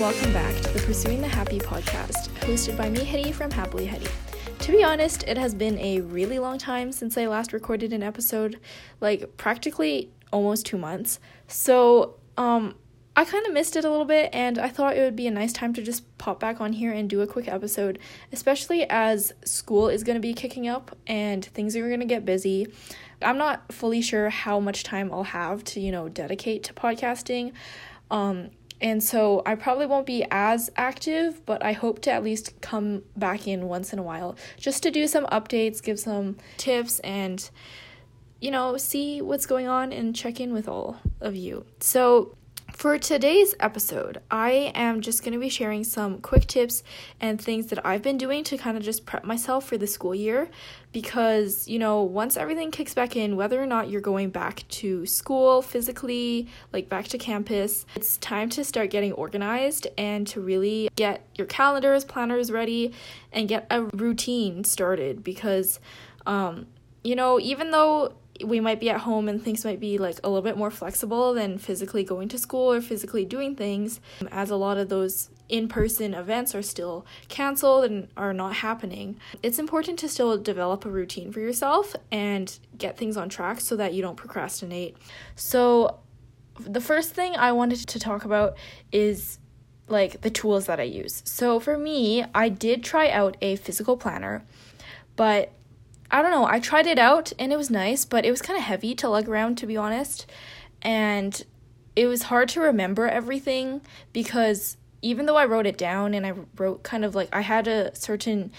Welcome back to the Pursuing the Happy podcast, hosted by me, Hetty from Happily Hetty. To be honest, it has been a really long time since I last recorded an episode, like practically almost two months. So, um, I kind of missed it a little bit, and I thought it would be a nice time to just pop back on here and do a quick episode, especially as school is going to be kicking up and things are going to get busy. I'm not fully sure how much time I'll have to, you know, dedicate to podcasting. Um, and so I probably won't be as active, but I hope to at least come back in once in a while just to do some updates, give some tips, and, you know, see what's going on and check in with all of you. So, for today's episode, I am just going to be sharing some quick tips and things that I've been doing to kind of just prep myself for the school year. Because, you know, once everything kicks back in, whether or not you're going back to school physically, like back to campus, it's time to start getting organized and to really get your calendars, planners ready and get a routine started. Because um you know, even though we might be at home and things might be like a little bit more flexible than physically going to school or physically doing things, as a lot of those in person events are still canceled and are not happening. It's important to still develop a routine for yourself and get things on track so that you don't procrastinate. So, the first thing I wanted to talk about is like the tools that I use. So, for me, I did try out a physical planner, but I don't know, I tried it out and it was nice, but it was kind of heavy to lug around, to be honest. And it was hard to remember everything because even though I wrote it down and I wrote kind of like I had a certain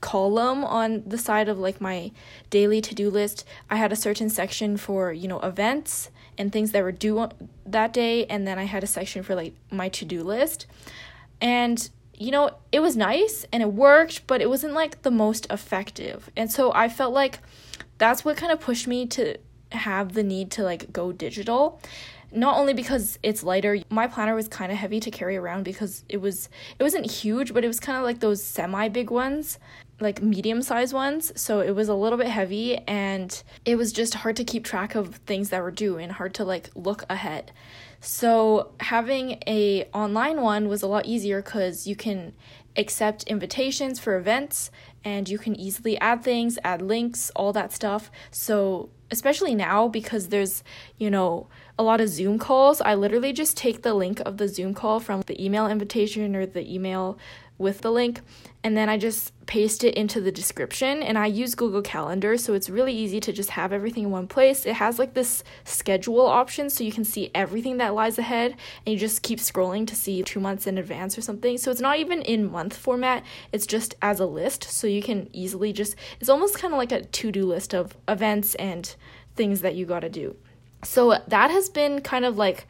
column on the side of like my daily to-do list i had a certain section for you know events and things that were due that day and then i had a section for like my to-do list and you know, it was nice and it worked, but it wasn't like the most effective. And so I felt like that's what kind of pushed me to have the need to like go digital. Not only because it's lighter, my planner was kind of heavy to carry around because it was it wasn't huge, but it was kind of like those semi big ones, like medium sized ones. So it was a little bit heavy and it was just hard to keep track of things that were due and hard to like look ahead. So having a online one was a lot easier cuz you can accept invitations for events and you can easily add things, add links, all that stuff. So especially now because there's, you know, a lot of Zoom calls, I literally just take the link of the Zoom call from the email invitation or the email with the link and then I just paste it into the description and I use Google Calendar so it's really easy to just have everything in one place. It has like this schedule option so you can see everything that lies ahead and you just keep scrolling to see 2 months in advance or something. So it's not even in month format, it's just as a list so you can easily just it's almost kind of like a to-do list of events and things that you got to do. So that has been kind of like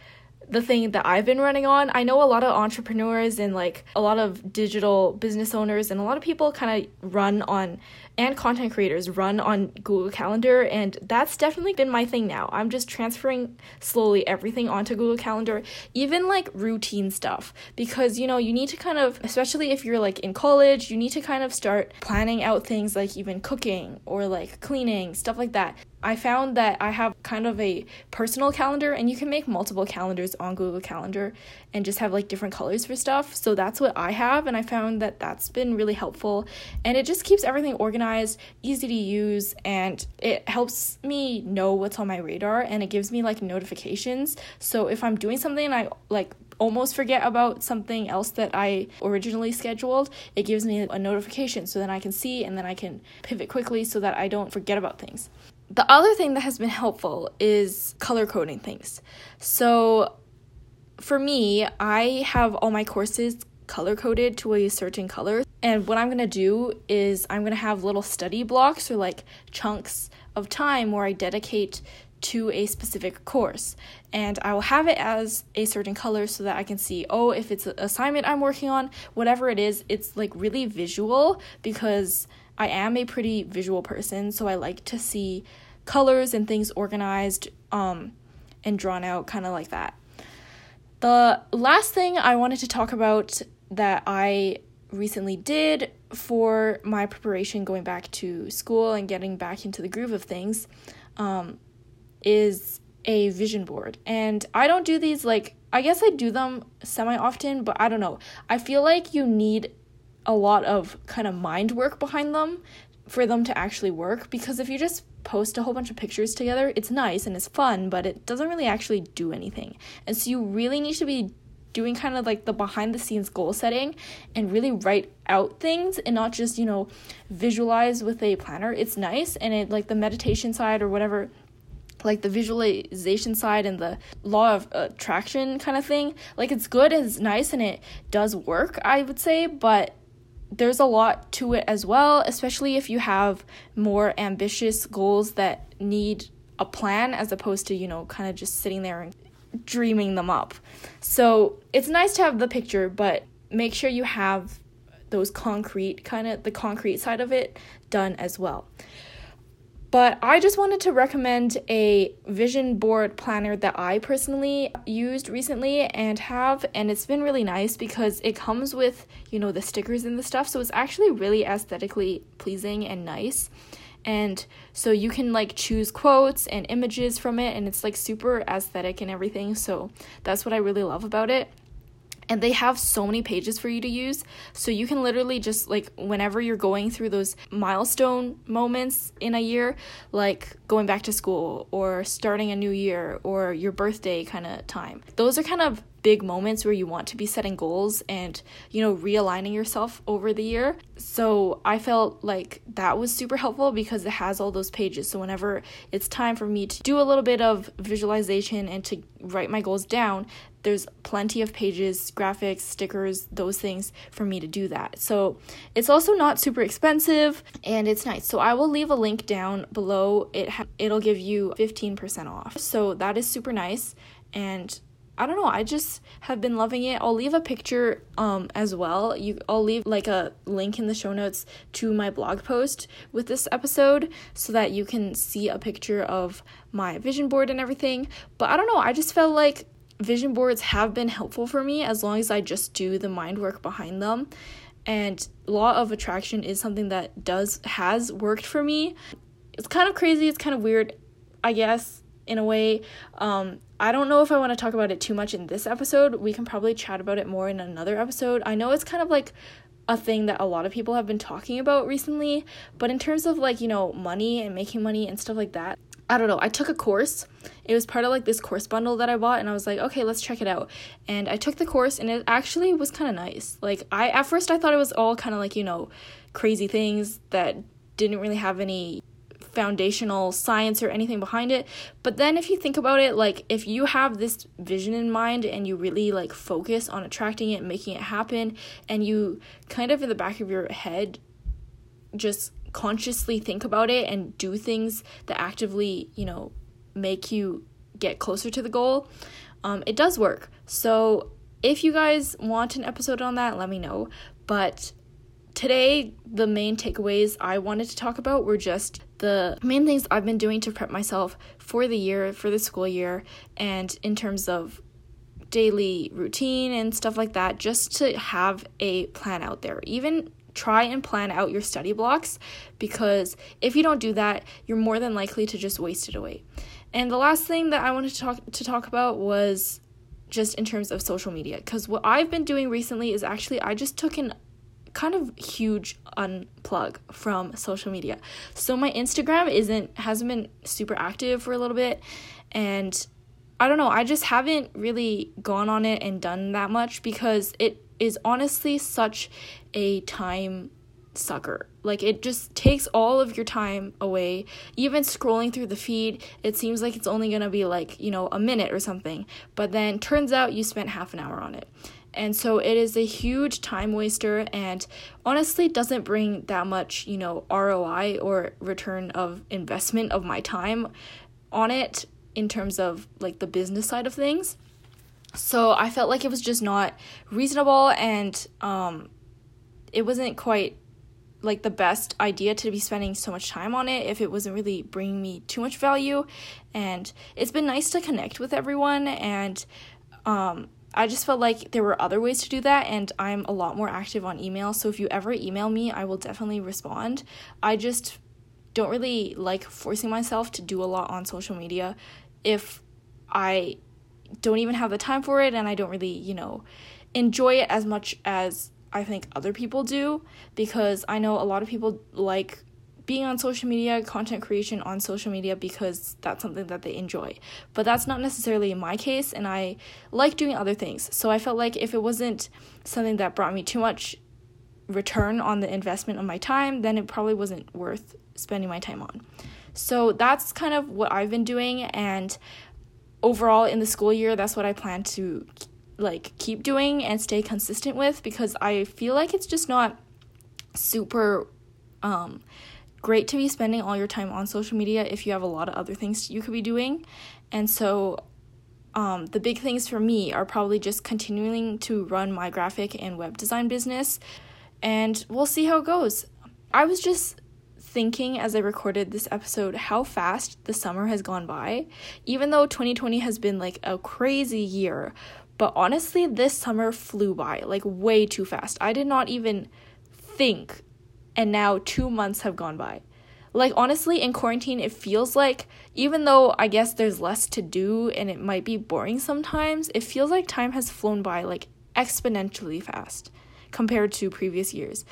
the thing that I've been running on. I know a lot of entrepreneurs and like a lot of digital business owners and a lot of people kind of run on and content creators run on Google Calendar and that's definitely been my thing now. I'm just transferring slowly everything onto Google Calendar, even like routine stuff because you know, you need to kind of especially if you're like in college, you need to kind of start planning out things like even cooking or like cleaning, stuff like that. I found that I have kind of a personal calendar, and you can make multiple calendars on Google Calendar and just have like different colors for stuff. So that's what I have, and I found that that's been really helpful. And it just keeps everything organized, easy to use, and it helps me know what's on my radar and it gives me like notifications. So if I'm doing something and I like almost forget about something else that I originally scheduled, it gives me a notification so then I can see and then I can pivot quickly so that I don't forget about things the other thing that has been helpful is color coding things. So for me, I have all my courses color coded to a certain color. And what I'm to do is I'm to have little study blocks or like chunks of time where I dedicate to a specific course. And I will have it as a certain color so that I can see, oh, if it's an assignment I'm working on, whatever it is, it's like really visual because I am a pretty visual person, so I like to see colors and things organized um, and drawn out, kind of like that. The last thing I wanted to talk about that I recently did for my preparation going back to school and getting back into the groove of things um, is a vision board. And I don't do these like I guess I do them semi often, but I don't know. I feel like you need a lot of kind of mind work behind them for them to actually work because if you just post a whole bunch of pictures together, it's nice and it's fun, but it doesn't really actually do anything. And so you really need to be doing kind of like the behind the scenes goal setting and really write out things and not just, you know, visualize with a planner. It's nice and it like the meditation side or whatever like the visualization side and the law of attraction kind of thing. Like it's good, it's nice, and it does work, I would say, but there's a lot to it as well, especially if you have more ambitious goals that need a plan as opposed to, you know, kind of just sitting there and dreaming them up. So it's nice to have the picture, but make sure you have those concrete kind of the concrete side of it done as well. But I just wanted to recommend a vision board planner that I personally used recently and have, and it's been really nice because it comes with, you know, the stickers and the stuff, so it's actually really aesthetically pleasing and nice. And so you can like choose quotes and images from it, and it's like super aesthetic and everything, so that's what I really love about it. And they have so many pages for you to use. So you can literally just like whenever you're going through those milestone moments in a year like going back to school or starting a new year or your birthday kind of time those are kind of big moments where you want to be setting goals and you know realigning yourself over the year so i felt like that was super helpful because it has all those pages so whenever it's time for me to do a little bit of visualization and to write my goals down there's plenty of pages, graphics, stickers, those things for me to do that. So it's also not super expensive and it's nice. So I will leave a link down below. It ha- it'll give you 15% off. So that is super nice and I don't know, I just have been loving it. I'll leave a picture um as well. You I'll leave like a link in the show notes to my blog post with this episode so that you can see a picture of my vision board and everything. But I don't know, I just felt like vision boards have been helpful for me as long as I just do the mind work behind them. And law of attraction is something that does has worked for me. It's kind of crazy, it's kind of weird, I guess, in a way. Um, I don't know if I want to talk about it too much in this episode. We can probably chat about it more in another episode. I know it's kind of like a thing that a lot of people have been talking about recently, but in terms of like, you know, money and making money and stuff like that, I don't know. I took a course. It was part of like this course bundle that I bought and I was like, "Okay, let's check it out." And I took the course and it actually was kind of nice. Like I at first I thought it was all kind of like, you know, crazy things that didn't really have any foundational science or anything behind it. But then if you think about it, like if you have this vision in mind and you really like focus on attracting it, making it happen, and you kind of in the back of your head just consciously think about it and do things that actively, you know, make you get closer to the goal, um, it does work. So if you guys want an episode on that, let me know. But today, the main takeaways I wanted to talk about were just the main things I've been doing to prep myself for the year, for the school year, and in terms of daily routine and stuff like that, just to have a plan out there. Even try and plan out your study blocks because if you don't do that, you're more than likely to just waste it away. And the last thing that I wanted to talk to talk about was just in terms of social media cuz what I've been doing recently is actually I just took an kind of huge unplug from social media. So my Instagram isn't hasn't been super active for a little bit and I don't know, I just haven't really gone on it and done that much because it is honestly such a time sucker. Like it just takes all of your time away. Even scrolling through the feed, it seems like it's only going to be like, you know, a minute or something. But then turns out you spent half an hour on it. And so it is a huge time waster and honestly doesn't bring that much, you know, ROI or return of investment of my time on it in terms of like the business side of things. So I felt like it was just not reasonable and um, it wasn't quite like the best idea to be spending so much time on it if it wasn't really bringing me too much value. And it's been nice to connect with everyone and um, I just felt like there were other ways to do that, and I'm a lot more active on email. So if you ever email me, I will definitely respond. I just don't really like forcing myself to do a lot on social media if I don't even have the time for it and I don't really, you know, enjoy it as much as I think other people do because I know a lot of people like being on social media, content creation on social media because that's something that they enjoy. But that's not necessarily my case and I like doing other things. So I felt like if it wasn't something that brought me too much return on the investment of my time, then it probably wasn't worth spending my time on. So that's kind of what I've been doing and overall in the school year that's what I plan to like keep doing and stay consistent with because I feel like it's just not super um great to be spending all your time on social media if you have a lot of other things you could be doing. And so um, the big things for me are probably just continuing to run my graphic and web design business and we'll see how it goes. I was just thinking as I recorded this episode how fast the summer has gone by, even though 2020 has been like a crazy year. But honestly, this summer flew by like way too fast. I did not even think, and now two months have gone by. Like, honestly, in quarantine, it feels like, even though I guess there's less to do and it might be boring sometimes, it feels like time has flown by like exponentially fast compared to previous years.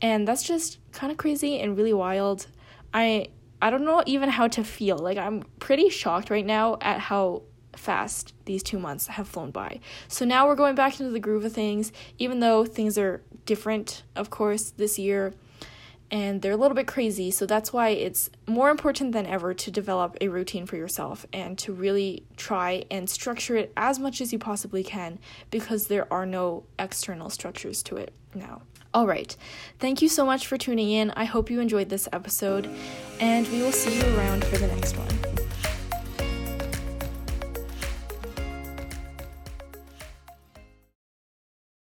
And that's just kind of crazy and really wild. I I don't know even how to feel. Like I'm pretty shocked right now at how fast these 2 months have flown by. So now we're going back into the groove of things even though things are different of course this year and they're a little bit crazy. So that's why it's more important than ever to develop a routine for yourself and to really try and structure it as much as you possibly can because there are no external structures to it now. All right. Thank you so much for tuning in. I hope you enjoyed this episode, and we will see you around for the next one.